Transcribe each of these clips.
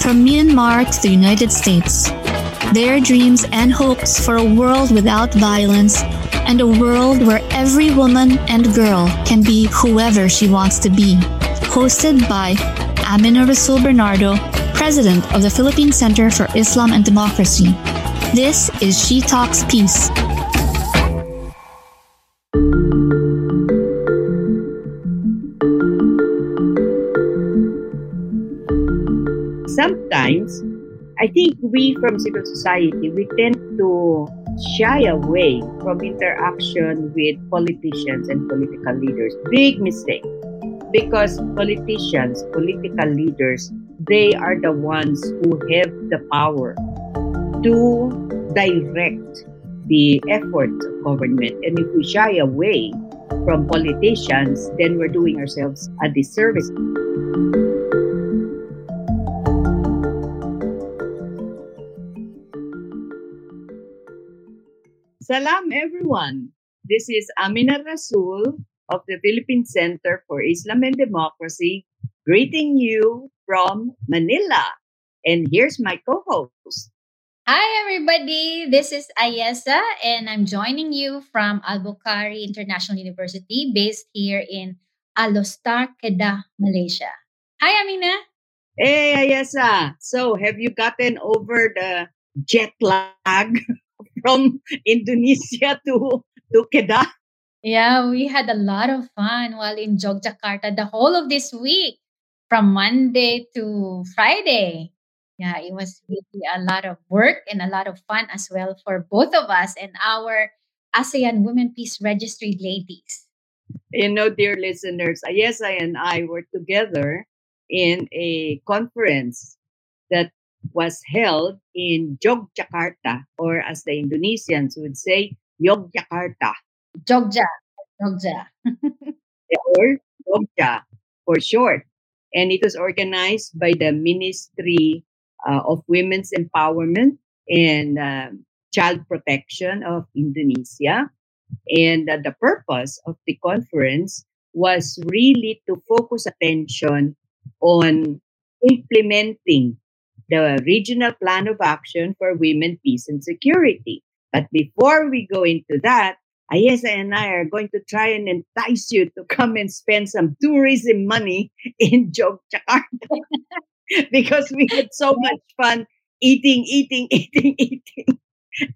from Myanmar to the United States. Their dreams and hopes for a world without violence and a world where every woman and girl can be whoever she wants to be. Hosted by Amina Rasul Bernardo, President of the Philippine Center for Islam and Democracy. This is She Talks Peace. Sometimes, I think we from civil society, we tend to shy away from interaction with politicians and political leaders. Big mistake. Because politicians, political leaders, they are the ones who have the power to direct the efforts of government. And if we shy away from politicians, then we're doing ourselves a disservice. Salam, everyone. This is Amina Rasul of the Philippine Center for Islam and Democracy, greeting you from Manila. And here's my co host. Hi, everybody. This is Ayesah, and I'm joining you from Al Bukhari International University, based here in Alor Star, Kedah, Malaysia. Hi, Amina. Hey, Ayesah. So, have you gotten over the jet lag from Indonesia to to Kedah. Yeah, we had a lot of fun while in Yogyakarta the whole of this week, from Monday to Friday. Yeah, it was really a lot of work and a lot of fun as well for both of us and our ASEAN Women Peace Registry ladies. You know, dear listeners, Ayesah and I were together in a conference was held in Yogyakarta, or as the Indonesians would say, Yogyakarta. Jogja. Jogja. or Jogja for short. And it was organized by the Ministry uh, of Women's Empowerment and uh, Child Protection of Indonesia. And uh, the purpose of the conference was really to focus attention on implementing the Regional Plan of Action for Women, Peace, and Security. But before we go into that, Ayesah and I are going to try and entice you to come and spend some tourism money in Yogyakarta because we had so much fun eating, eating, eating, eating,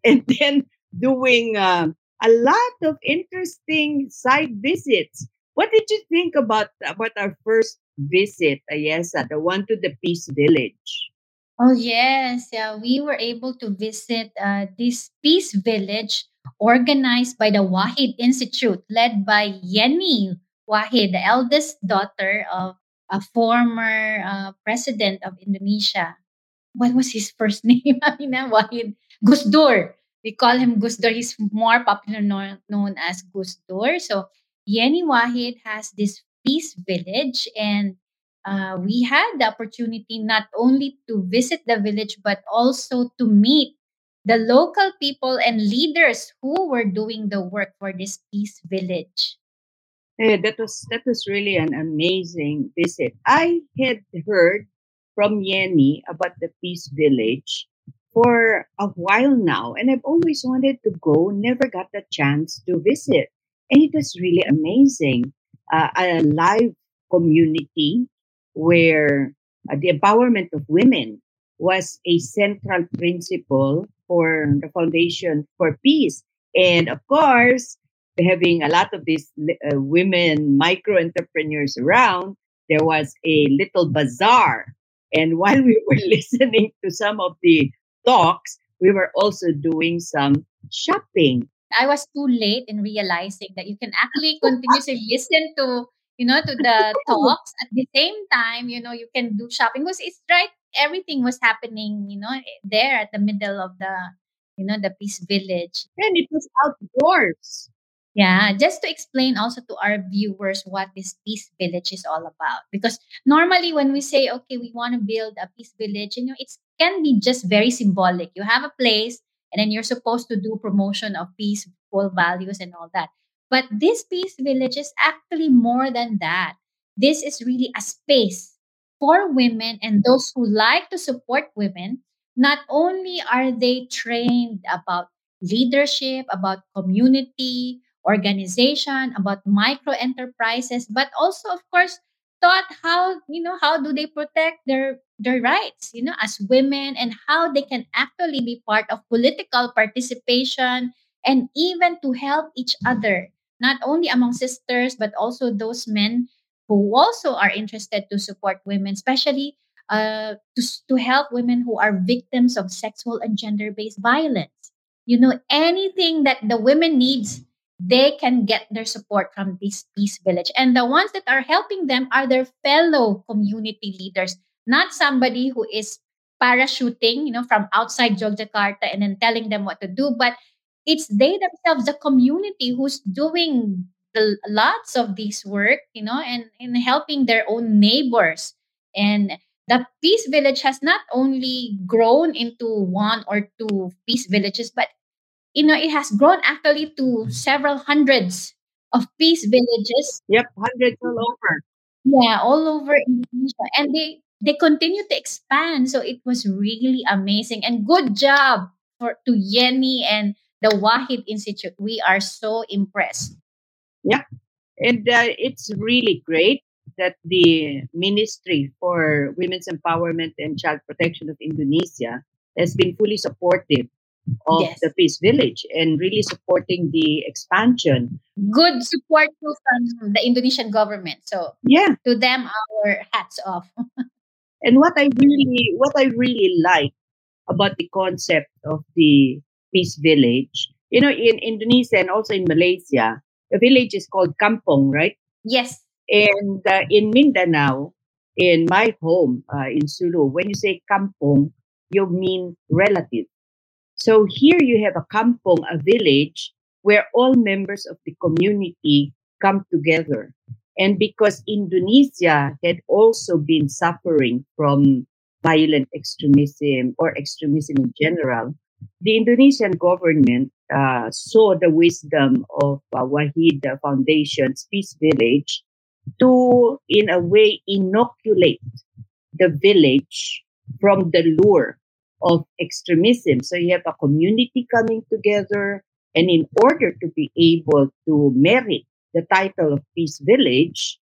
and then doing uh, a lot of interesting side visits. What did you think about about our first visit, Ayesa, the one to the Peace Village? Oh, yes. Yeah, we were able to visit uh, this peace village organized by the Wahid Institute, led by Yenny Wahid, the eldest daughter of a former uh, president of Indonesia. What was his first name? Amina Wahid Gus Dur. We call him Gus Dur. He's more popular known, known as Gus Dur. So Yenny Wahid has this peace village and uh, we had the opportunity not only to visit the village but also to meet the local people and leaders who were doing the work for this peace village. Yeah, that was that was really an amazing visit. I had heard from Yenny about the peace village for a while now, and I've always wanted to go, never got the chance to visit. And it was really amazing. uh, a live community where uh, the empowerment of women was a central principle for the Foundation for Peace. And of course, having a lot of these uh, women micro entrepreneurs around, there was a little bazaar. And while we were listening to some of the talks, we were also doing some shopping. I was too late in realizing that you can actually continuously listen to you know to the oh. talks at the same time you know you can do shopping because it's right everything was happening you know eh, there at the middle of the you know the peace village and it was outdoors yeah, just to explain also to our viewers what this peace village is all about. Because normally when we say, okay, we want to build a peace village, you know, it can be just very symbolic. You have a place and then you're supposed to do promotion of peaceful values and all that. But this peace village is actually more than that. This is really a space for women and those who like to support women. Not only are they trained about leadership, about community, organization, about micro enterprises, but also, of course, taught how you know how do they protect their their rights, you know, as women, and how they can actually be part of political participation and even to help each other, not only among sisters but also those men who also are interested to support women, especially uh, to, to help women who are victims of sexual and gender based violence. You know, anything that the women needs they can get their support from this peace village. And the ones that are helping them are their fellow community leaders, not somebody who is parachuting, you know, from outside Yogyakarta and then telling them what to do, but it's they themselves, the community who's doing the, lots of this work, you know, and, in helping their own neighbors. And the peace village has not only grown into one or two peace villages, but you know, it has grown actually to several hundreds of peace villages. Yep, hundreds all over. Yeah, all over Indonesia. And they they continue to expand. So it was really amazing. And good job for to Yenny and the Wahid Institute. We are so impressed. Yeah. And uh, it's really great that the Ministry for Women's Empowerment and Child Protection of Indonesia has been fully supportive of yes. the Peace Village and really supporting the expansion. Good support from the Indonesian government. So yeah, to them our hats off. and what I really what I really like about the concept of the Peace Village, you know, in Indonesia and also in Malaysia, the village is called kampong, right? Yes. And uh, in Mindanao, in my home uh, in Sulu, when you say kampong, you mean relative. So here you have a kampong, a village where all members of the community come together. And because Indonesia had also been suffering from violent extremism or extremism in general, the Indonesian government uh, saw the wisdom of uh, Wahid Foundation's Peace Village to, in a way, inoculate the village from the lure of extremism. So you have a community coming together, and in order to be able to merit the title of Peace Village,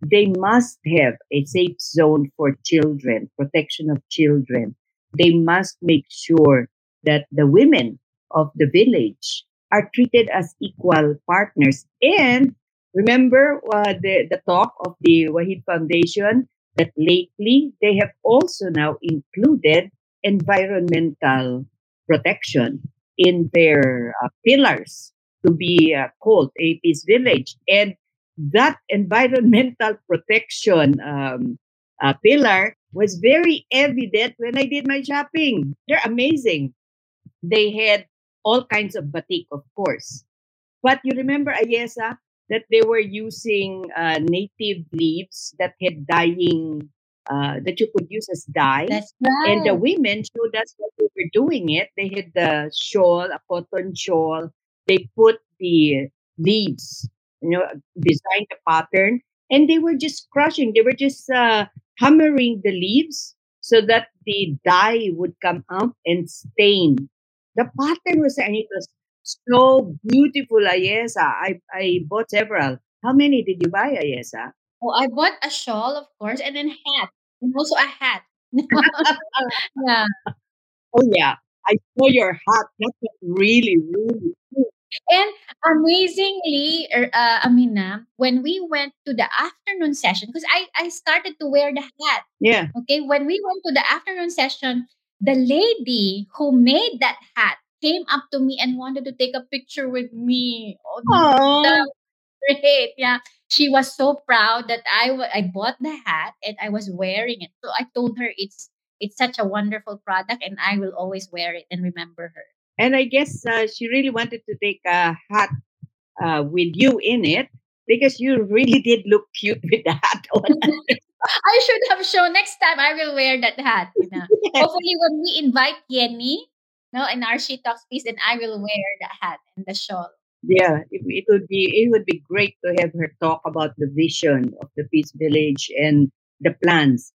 they must have a safe zone for children, protection of children. They must make sure that the women of the village are treated as equal partners. And remember uh, the, the talk of the Wahid Foundation that lately they have also now included environmental protection in their uh, pillars to be uh, called a peace village. And that environmental protection um, uh, pillar was very evident when I did my shopping. They're amazing. They had all kinds of batik, of course. But you remember, Ayesah, that they were using uh, native leaves that had dying uh, that you could use as dye. That's right. And the women showed us what they were doing it. They had the shawl, a cotton shawl. They put the leaves, you know, designed the pattern, and they were just crushing. They were just uh, hammering the leaves so that the dye would come out and stain. The pattern was, and it was so beautiful. Yes, I I bought several. How many did you buy, Ayesah? Oh, I bought a shawl, of course, and then hat, and also a hat. yeah. Oh yeah, I saw your hat. That was really, really cool. And amazingly, er, uh, Amina, when we went to the afternoon session, because I, I started to wear the hat. Yeah. Okay. When we went to the afternoon session, the lady who made that hat came up to me and wanted to take a picture with me. Oh, that great. Yeah. She was so proud that I I bought the hat and I was wearing it. So I told her it's it's such a wonderful product and I will always wear it and remember her. And I guess uh, she really wanted to take a hat uh, with you in it because you really did look cute with the hat on. I should have shown next time I will wear that hat. You know. Hopefully when we invite Yenny, no, in our She Talks Peace, then I will wear the hat and the shawl. yeah, it, it would be it would be great to have her talk about the vision of the Peace Village and the plans.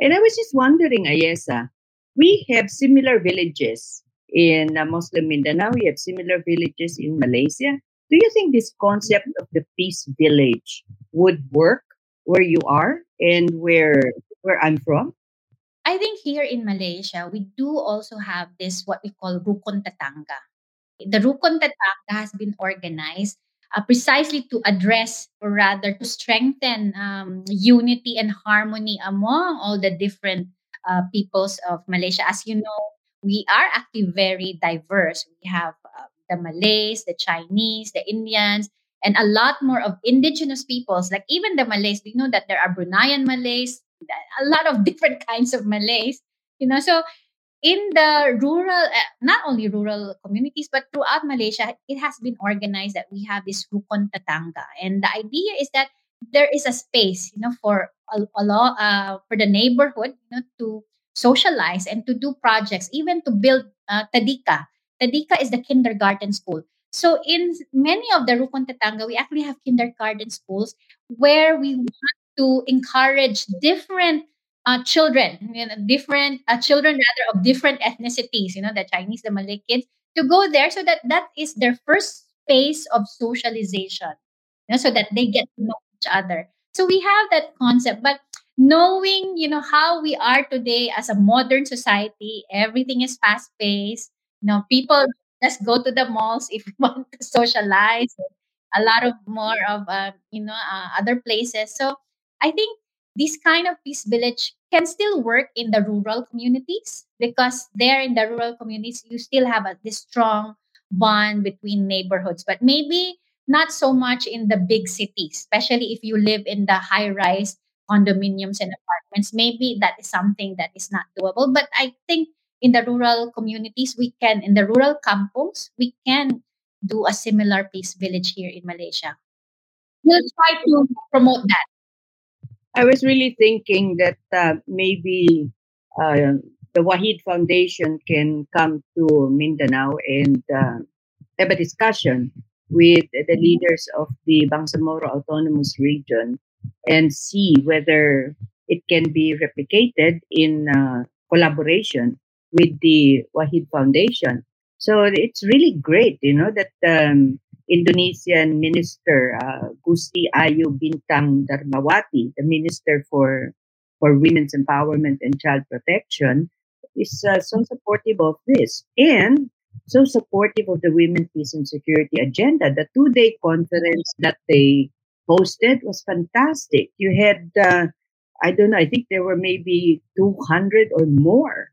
And I was just wondering, Ayesah, we have similar villages in uh, Muslim Mindanao. We have similar villages in Malaysia. Do you think this concept of the peace village would work where you are and where where I'm from? I think here in Malaysia, we do also have this what we call Rukun Tetangga. The Rukun Tetangga has been organized uh, precisely to address or rather to strengthen um, unity and harmony among all the different uh, peoples of Malaysia. As you know, we are actually very diverse. We have uh, the Malays, the Chinese, the Indians, and a lot more of indigenous peoples, like even the Malays. We know that there are Bruneian Malays, a lot of different kinds of Malays, you know. So in the rural, uh, not only rural communities, but throughout Malaysia, it has been organized that we have this Rukun Tetangga. And the idea is that there is a space, you know, for a, a lot, uh, for the neighborhood, you know, to socialize and to do projects, even to build uh, Tadika. Tadika is the kindergarten school. So in many of the Rukun Tetangga, we actually have kindergarten schools where we want to encourage different uh, children, you know, different uh, children rather of different ethnicities, you know, the Chinese, the Malay kids, to go there so that that is their first space of socialization, you know, so that they get to know each other. So we have that concept, but knowing, you know, how we are today as a modern society, everything is fast paced. You know, people just go to the malls if you want to socialize. A lot of more of uh, you know uh, other places. So I think this kind of peace village can still work in the rural communities because there in the rural communities you still have a, this strong bond between neighborhoods but maybe not so much in the big cities especially if you live in the high rise condominiums and apartments maybe that is something that is not doable but i think in the rural communities we can in the rural kampungs we can do a similar peace village here in malaysia. We'll try to promote that. I was really thinking that uh, maybe uh, the Wahid Foundation can come to Mindanao and uh, have a discussion with the leaders of the Bangsamoro Autonomous Region and see whether it can be replicated in uh, collaboration with the Wahid Foundation. So it's really great, you know, that um, Indonesian Minister uh, Gusti Ayu Bintang Darmawati, the Minister for for Women's Empowerment and Child Protection, is uh, so supportive of this and so supportive of the Women, Peace and Security agenda. The two-day conference that they hosted was fantastic. You had, uh, I don't know, I think there were maybe 200 or more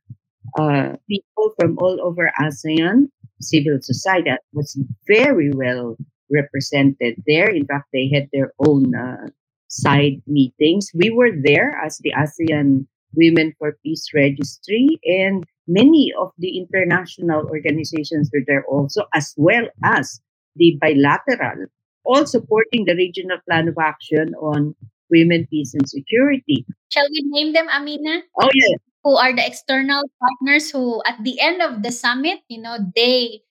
uh, people from all over ASEAN civil society was very well represented there. In fact, they had their own uh, side meetings. We were there as the ASEAN Women for Peace Registry, and many of the international organizations were there also, as well as the bilateral, all supporting the regional plan of action on women, peace, and security. Shall we name them, Amina? Oh, yeah who are the external partners who at the end of the summit you know they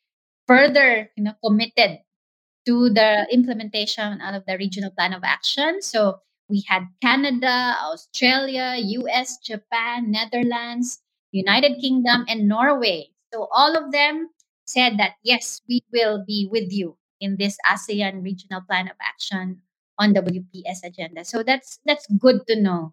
further you know committed to the implementation of the regional plan of action. So we had canada australia us japan netherlands united kingdom and norway. So all of them said that yes we will be with you in this ASEAN Regional Plan of Action on WPS agenda. So that's that's good to know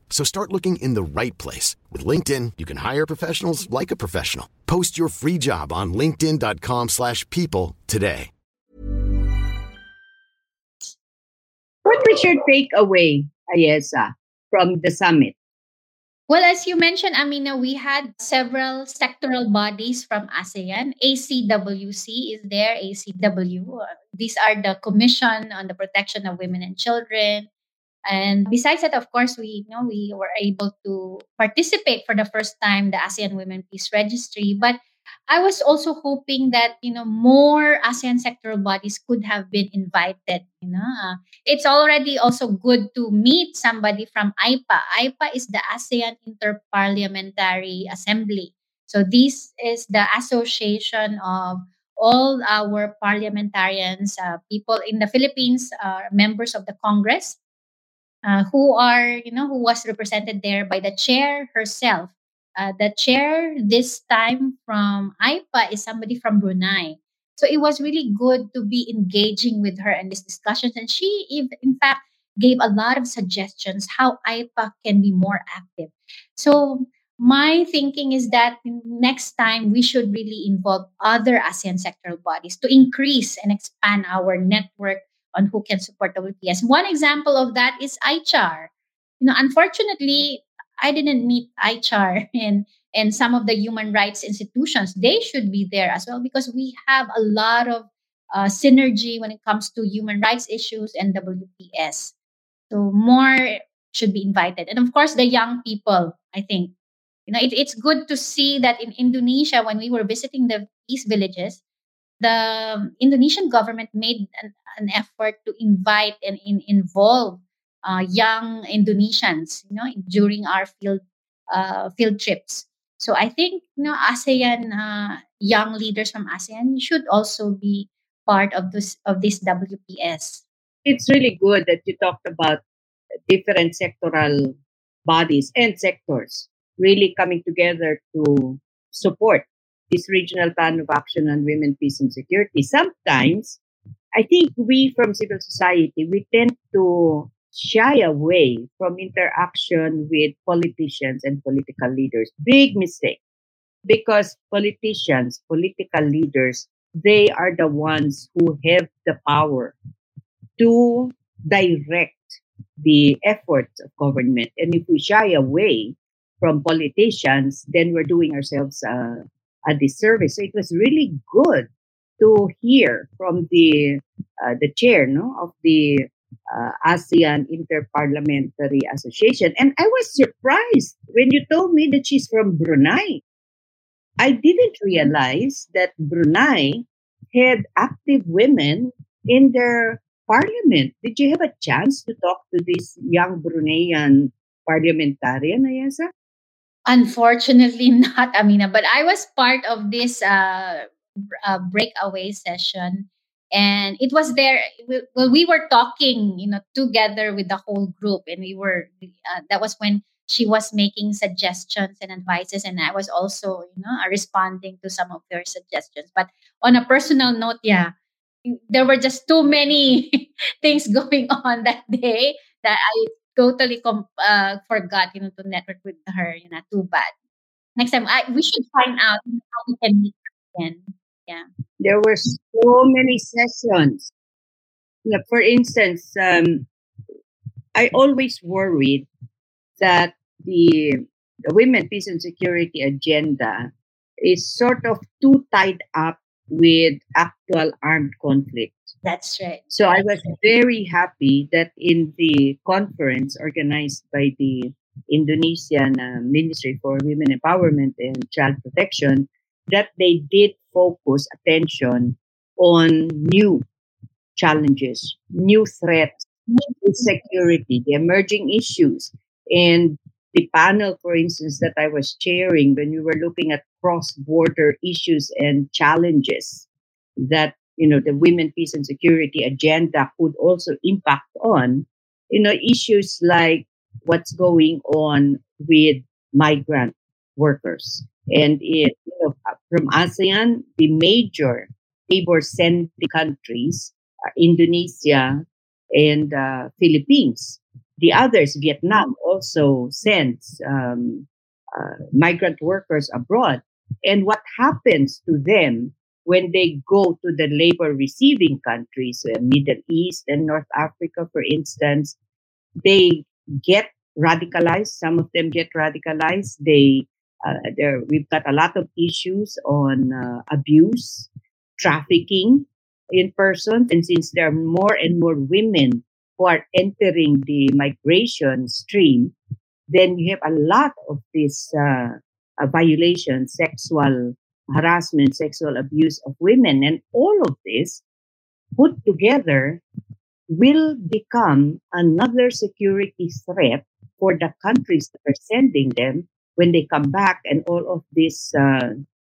So start looking in the right place. With LinkedIn, you can hire professionals like a professional. Post your free job on linkedin.com slash people today. What was your takeaway, Ayesah, from the summit? Well, as you mentioned, Amina, we had several sectoral bodies from ASEAN. ACWC is there, ACW. Uh, these are the Commission on the Protection of Women and Children. And besides that, of course, we you know we were able to participate for the first time the ASEAN Women Peace Registry. But I was also hoping that you know more ASEAN sectoral bodies could have been invited. You know, uh, it's already also good to meet somebody from AIPA. AIPA is the ASEAN Interparliamentary Assembly. So this is the association of all our parliamentarians, uh, people in the Philippines, uh, members of the Congress, uh, who are you know who was represented there by the chair herself uh, the chair this time from AIPA is somebody from Brunei. So it was really good to be engaging with her in these discussions. And she, in fact, gave a lot of suggestions how AIPA can be more active. So my thinking is that next time we should really involve other ASEAN sectoral bodies to increase and expand our network on who can support WPS. One example of that is AICHR. You know, unfortunately, I didn't meet AICHR and and some of the human rights institutions. They should be there as well because we have a lot of uh, synergy when it comes to human rights issues and WPS. So more should be invited, and of course the young people. I think you know it, it's good to see that in Indonesia when we were visiting the peace villages, the Indonesian government made an, an effort to invite and in, involve uh, young Indonesians, you know, during our field uh, field trips. So I think you know ASEAN uh, young leaders from ASEAN should also be part of this of this WPS. It's really good that you talked about different sectoral bodies and sectors really coming together to support this regional plan of action on women, peace, and security. Sometimes I think we from civil society we tend to shy away from interaction with politicians and political leaders. Big mistake. Because politicians, political leaders, they are the ones who have the power to direct the efforts of government. And if we shy away from politicians, then we're doing ourselves a disservice. So it was really good to hear from the uh, the chair no, of the uh, ASEAN Interparliamentary Association. And I was surprised when you told me that she's from Brunei. I didn't realize that Brunei had active women in their parliament. Did you have a chance to talk to this young Bruneian parliamentarian, Ayesah? Unfortunately, not, Amina. But I was part of this uh, uh, breakaway session. And it was there well we were talking you know together with the whole group. And we were uh, that was when she was making suggestions and advices. And i was also you know responding to some of her suggestions. But on a personal note yeah there were just too many things going on that day that i totally com- uh, forgot you know to network with her you know too bad. Next time I, we should find out how we can meet again yeah. There were so many sessions. for instance, um, I always worried that the, the women peace and security agenda is sort of too tied up with actual armed conflict. That's right. So I was very happy that in the conference organized by the Indonesian uh, Ministry for Women Empowerment and Child Protection, that they did focus attention on new challenges, new threats, new security, the emerging issues. And the panel, for instance, that I was chairing when we were looking at cross-border issues and challenges that you know the women peace and security agenda could also impact on you know issues like what's going on with migrant workers and know from asean the major labor sending countries indonesia and uh, philippines the others vietnam also sends um, uh, migrant workers abroad and what happens to them when they go to the labor receiving countries, uh, Middle East and North Africa, for instance, they get radicalized. Some of them get radicalized. They uh, there we've got a lot of issues on uh, abuse, trafficking in person, and since there are more and more women who are entering the migration stream, then you have a lot of these uh, uh, violations, sexual harassment, sexual abuse of women. And all of this put together will become another security threat for the countries that are sending them when they come back and all of these uh,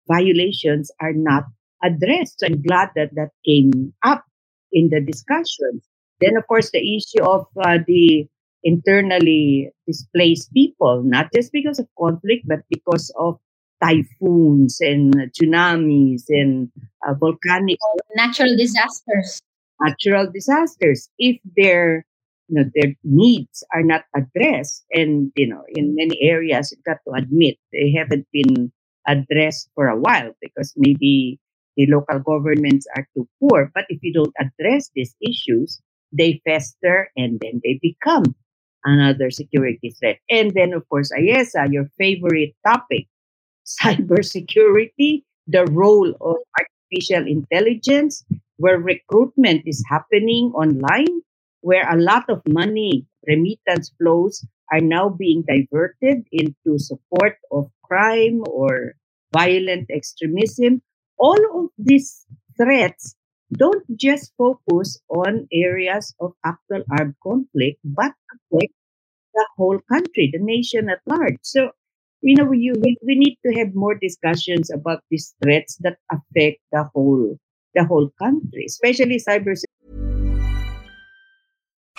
violations are not addressed. So I'm glad that that came up in the discussions. Then, of course, the issue of uh, the internally displaced people, not just because of conflict, but because of typhoons and tsunamis and uh, volcanic natural disasters. Natural disasters. If their you know their needs are not addressed, and you know in mm-hmm. many areas, you've got to admit they haven't been addressed for a while because maybe the local governments are too poor. But if you don't address these issues, they fester and then they become another security threat. And then, of course, Ayesah, your favorite topic, cybersecurity, the role of artificial intelligence, where recruitment is happening online, where a lot of money, remittance flows are now being diverted into support of crime or violent extremism. All of these threats don't just focus on areas of actual armed conflict, but affect the whole country, the nation at large. So you know, we, we need to have more discussions about these threats that affect the whole the whole country, especially cyber.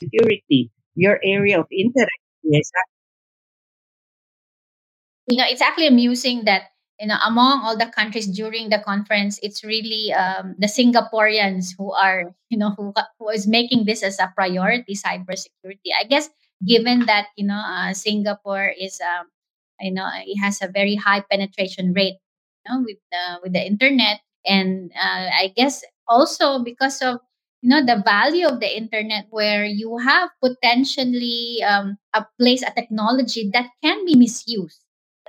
Security, your area of interest. Yes. You know, it's actually amusing that you know among all the countries during the conference it's really um, the singaporeans who are you know who, who is making this as a priority cybersecurity i guess given that you know uh, singapore is um, you know it has a very high penetration rate you know with the with the internet and uh, i guess also because of you know the value of the internet where you have potentially um, a place a technology that can be misused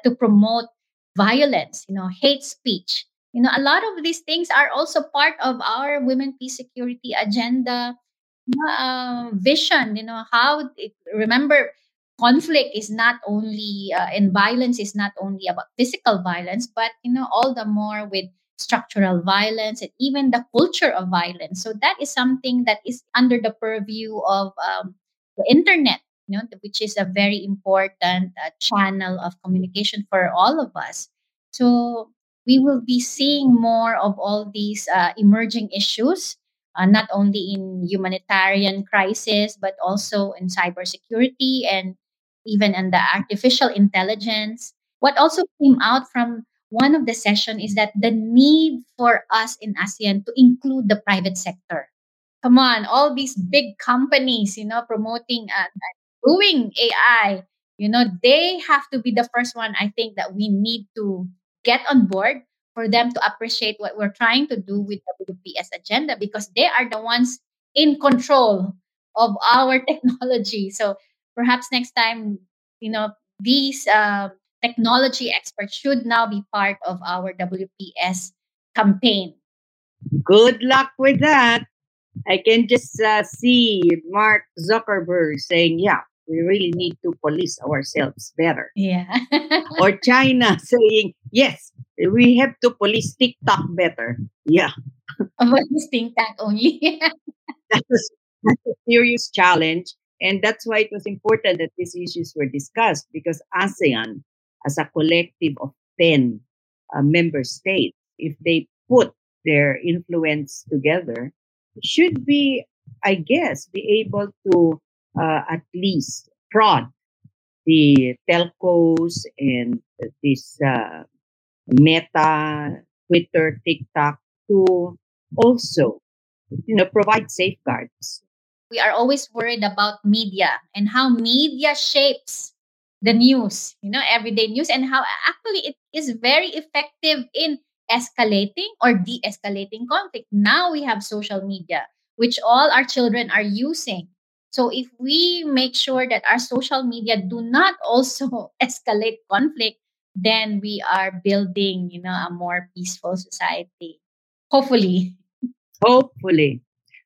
to promote violence, you know, hate speech. You know, a lot of these things are also part of our women peace security agenda uh, vision. You know, how it, remember conflict is not only uh, and violence is not only about physical violence, but you know, all the more with structural violence and even the culture of violence. So that is something that is under the purview of um, the internet you know, which is a very important uh, channel of communication for all of us. So we will be seeing more of all these uh, emerging issues uh, not only in humanitarian crisis, but also in cybersecurity and even in the artificial intelligence. What also came out from one of the session is that the need for us in ASEAN to include the private sector. Come on, all these big companies, you know, promoting uh, doing AI, you know, they have to be the first one. I think that we need to get on board for them to appreciate what we're trying to do with WPS agenda because they are the ones in control of our technology. So perhaps next time, you know, these uh, technology experts should now be part of our WPS campaign. Good luck with that. I can just uh, see Mark Zuckerberg saying, yeah, we really need to police ourselves better. Yeah. or China saying, yes, we have to police TikTok better. Yeah. police TikTok only. that's, that's a serious challenge. And that's why it was important that these issues were discussed because ASEAN, as a collective of 10 uh, member states, if they put their influence together, should be, I guess, be able to uh, at least prod the telcos and this uh, Meta, Twitter, TikTok to also, you know, provide safeguards. We are always worried about media and how media shapes the news, you know, everyday news, and how actually it is very effective in escalating or de escalating conflict. Now we have social media, which all our children are using. So if we make sure that our social media do not also escalate conflict, then we are building, you know, a more peaceful society. Hopefully. Hopefully.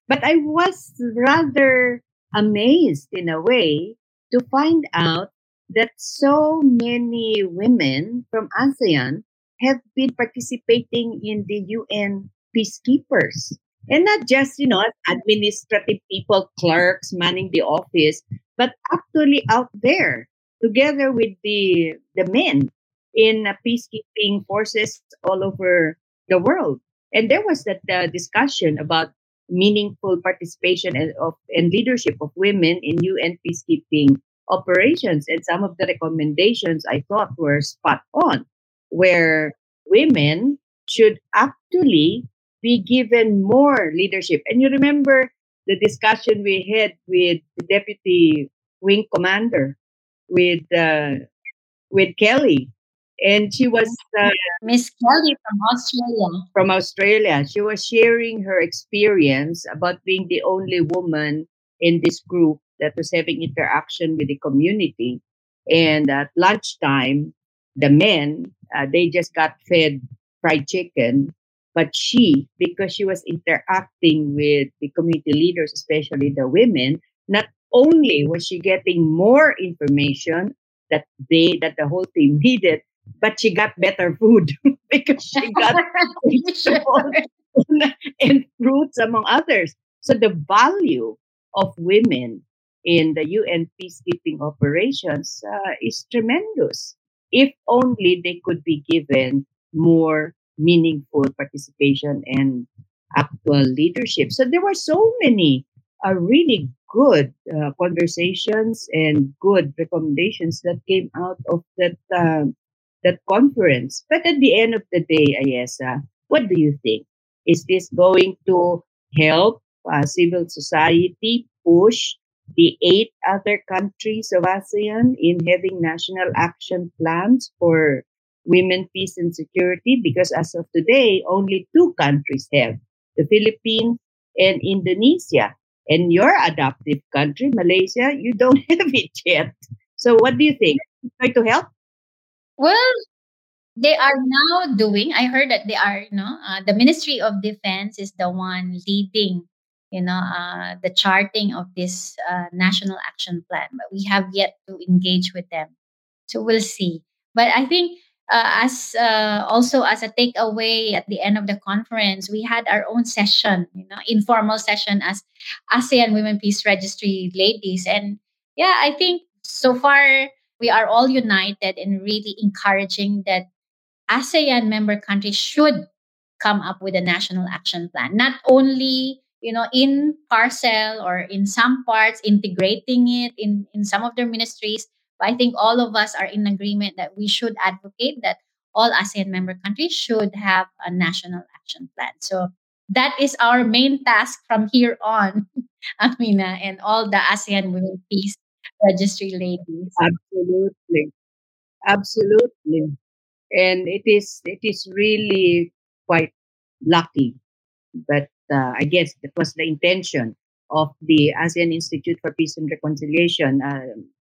But I was rather amazed in a way to find out that so many women from ASEAN have been participating in the UN peacekeepers. And not just, you know, administrative people, clerks manning the office, but actually out there together with the, the men in peacekeeping forces all over the world. And there was that uh, discussion about meaningful participation and, of, and leadership of women in UN peacekeeping operations. And some of the recommendations I thought were spot on, where women should actually be given more leadership. And you remember the discussion we had with the deputy wing commander, with uh, with Kelly, and she was uh, Miss Kelly from Australia. From Australia, she was sharing her experience about being the only woman in this group that was having interaction with the community. And at lunchtime, the men uh, they just got fed fried chicken, but she, because she was interacting with the community leaders, especially the women, not only was she getting more information that they that the whole team needed, but she got better food because she got vegetables and fruits among others. So the value of women in the UN peacekeeping operations uh, is tremendous. If only they could be given more meaningful participation and actual leadership. So there were so many uh, really good uh, conversations and good recommendations that came out of that uh, that conference. But at the end of the day, Ayesah, what do you think? Is this going to help uh, civil society push the eight other countries of ASEAN in having national action plans for women, peace, and security? Because as of today, only two countries have the Philippines and Indonesia. And your adoptive country, Malaysia, you don't have it yet. So, what do you think? Try to help? Well, they are now doing. I heard that they are, know, uh, the Ministry of Defense is the one leading, you know, uh, the charting of this uh, national action plan. But we have yet to engage with them, so we'll see. But I think uh, as uh, also as a takeaway at the end of the conference, we had our own session, you know, informal session as ASEAN Women Peace Registry ladies, and yeah, I think so far we are all united in really encouraging that ASEAN member countries should come up with a national action plan, not only you know, in parcel or in some parts, integrating it in, in some of their ministries. But I think all of us are in agreement that we should advocate that all ASEAN member countries should have a national action plan. So that is our main task from here on, Amina, and all the ASEAN Women Peace Registry ladies. Absolutely. Absolutely. And it is it is really quite lucky. But uh, I guess that was the intention of the ASEAN Institute for Peace and Reconciliation, uh,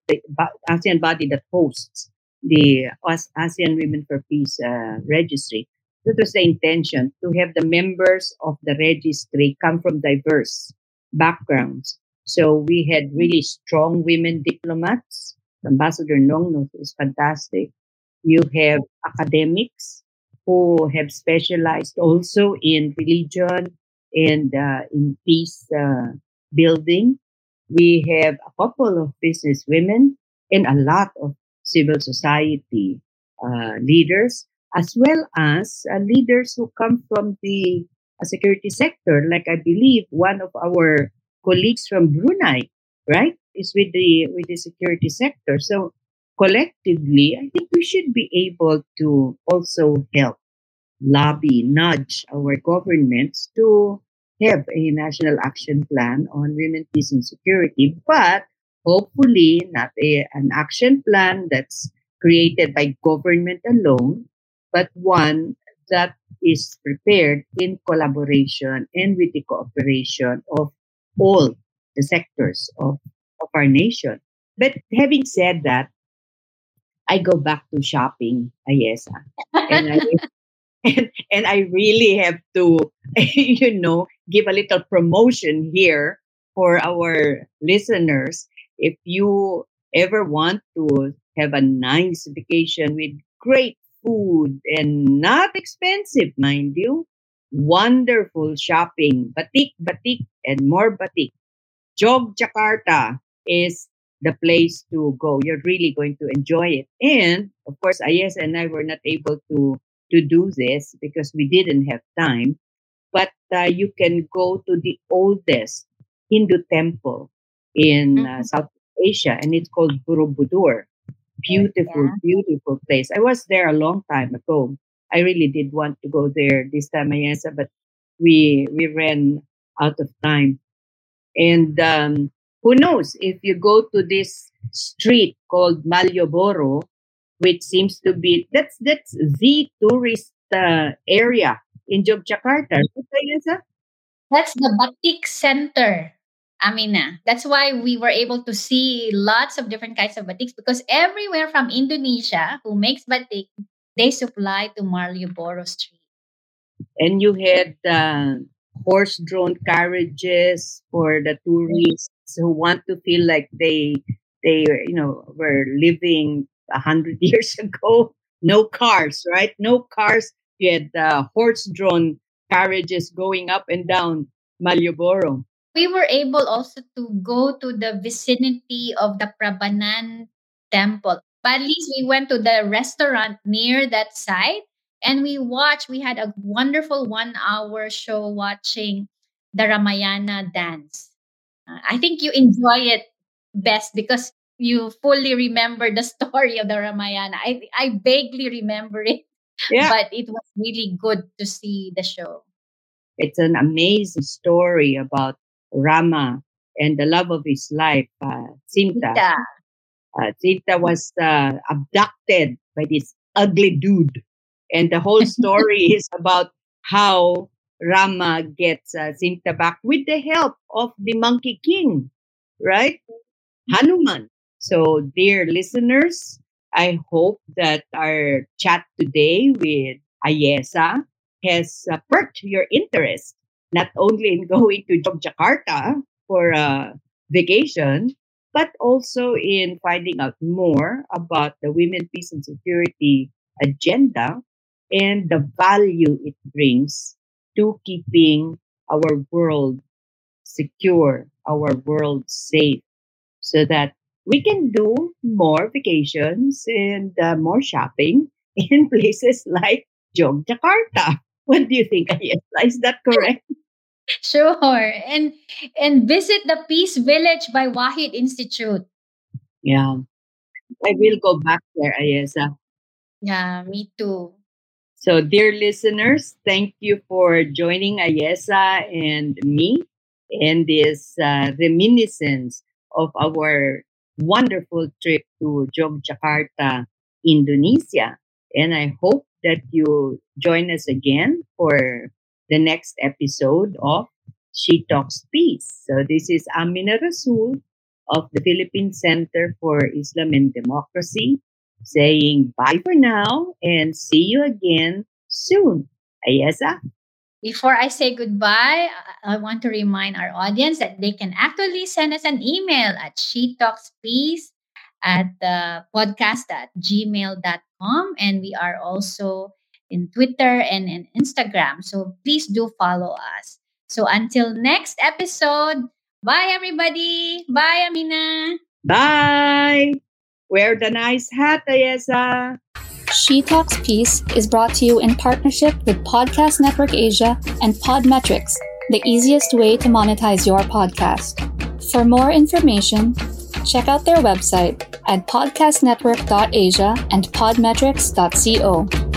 the ASEAN body that hosts the ASEAN Women for Peace uh, registry. That was the intention to have the members of the registry come from diverse backgrounds. So we had really strong women diplomats. Ambassador Nong is fantastic. You have academics who have specialized also in religion and uh, in peace uh, building. We have a couple of business women and a lot of civil society uh, leaders, as well as uh, leaders who come from the uh, security sector. Like I believe one of our colleagues from Brunei, right, is with the with the security sector. So collectively, I think we should be able to also help lobby, nudge our governments to have a national action plan on women, peace, and security. But hopefully not a, an action plan that's created by government alone, but one that is prepared in collaboration and with the cooperation of all the sectors of, of our nation. But having said that, I go back to shopping, Ayesah. And I, and, and I really have to, you know, give a little promotion here for our listeners if you ever want to have a nice vacation with great food and not expensive, mind you, wonderful shopping, batik, batik, and more batik. Jogjakarta is the place to go. You're really going to enjoy it. And of course, Ayesah and I were not able to to do this because we didn't have time. But uh, you can go to the oldest Hindu temple in uh, mm-hmm. South Asia, and it's called Borobudur. Beautiful, yeah. beautiful place. I was there a long time ago. I really did want to go there this time, Ayesah, but we we ran out of time. And um, who knows if you go to this street called Malioboro, which seems to be that's that's the tourist uh, area in Yogyakarta. That's the Batik Center. Amina. That's why we were able to see lots of different kinds of batiks because everywhere from Indonesia who makes batik, they supply to Malioboro Street. And you had uh, horse-drawn carriages for the tourists who want to feel like they they you know were living a hundred years ago. No cars, right? No cars. You had uh, horse-drawn carriages going up and down Malioboro we were able also to go to the vicinity of the Prambanan temple. But at least we went to the restaurant near that site and we watched, we had a wonderful one hour show watching the Ramayana dance. Uh, I think you enjoy it best because you fully remember the story of the Ramayana. I, I vaguely remember it, yeah. but it was really good to see the show. It's an amazing story about Rama and the love of his life, uh, Sinta. Sinta. Uh, was uh, abducted by this ugly dude. And the whole story is about how Rama gets uh, Sinta back with the help of the Monkey King, right? Hanuman. So, dear listeners, I hope that our chat today with Ayesah has uh, perked your interest not only in going to Jakarta for a vacation, but also in finding out more about the Women, Peace and Security agenda and the value it brings to keeping our world secure, our world safe, so that we can do more vacations and uh, more shopping in places like Yogyakarta. What do you think, Ayesah? Is that correct? Sure. And and visit the Peace Village by Wahid Institute. Yeah. I will go back there, Ayesah. Yeah, me too. So, dear listeners, thank you for joining Ayesah and me in this uh, reminiscence of our wonderful trip to Yogyakarta, Indonesia. And I hope that you join us again for the next episode of She Talks Peace. So this is Amina Rasul of the Philippine Center for Islam and Democracy saying bye for now and see you again soon. Ayesah? Before I say goodbye, I want to remind our audience that they can actually send us an email at she talks peace at the podcast at gmail.com. And we are also in Twitter and in Instagram. So please do follow us. So until next episode, bye everybody. Bye, Amina. Bye. Wear the nice hat, Ayesah. Ah. She Talks Peace is brought to you in partnership with Podcast Network Asia and Podmetrics, the easiest way to monetize your podcast. For more information, check out their website at podcastnetwork.asia and podmetrics.co.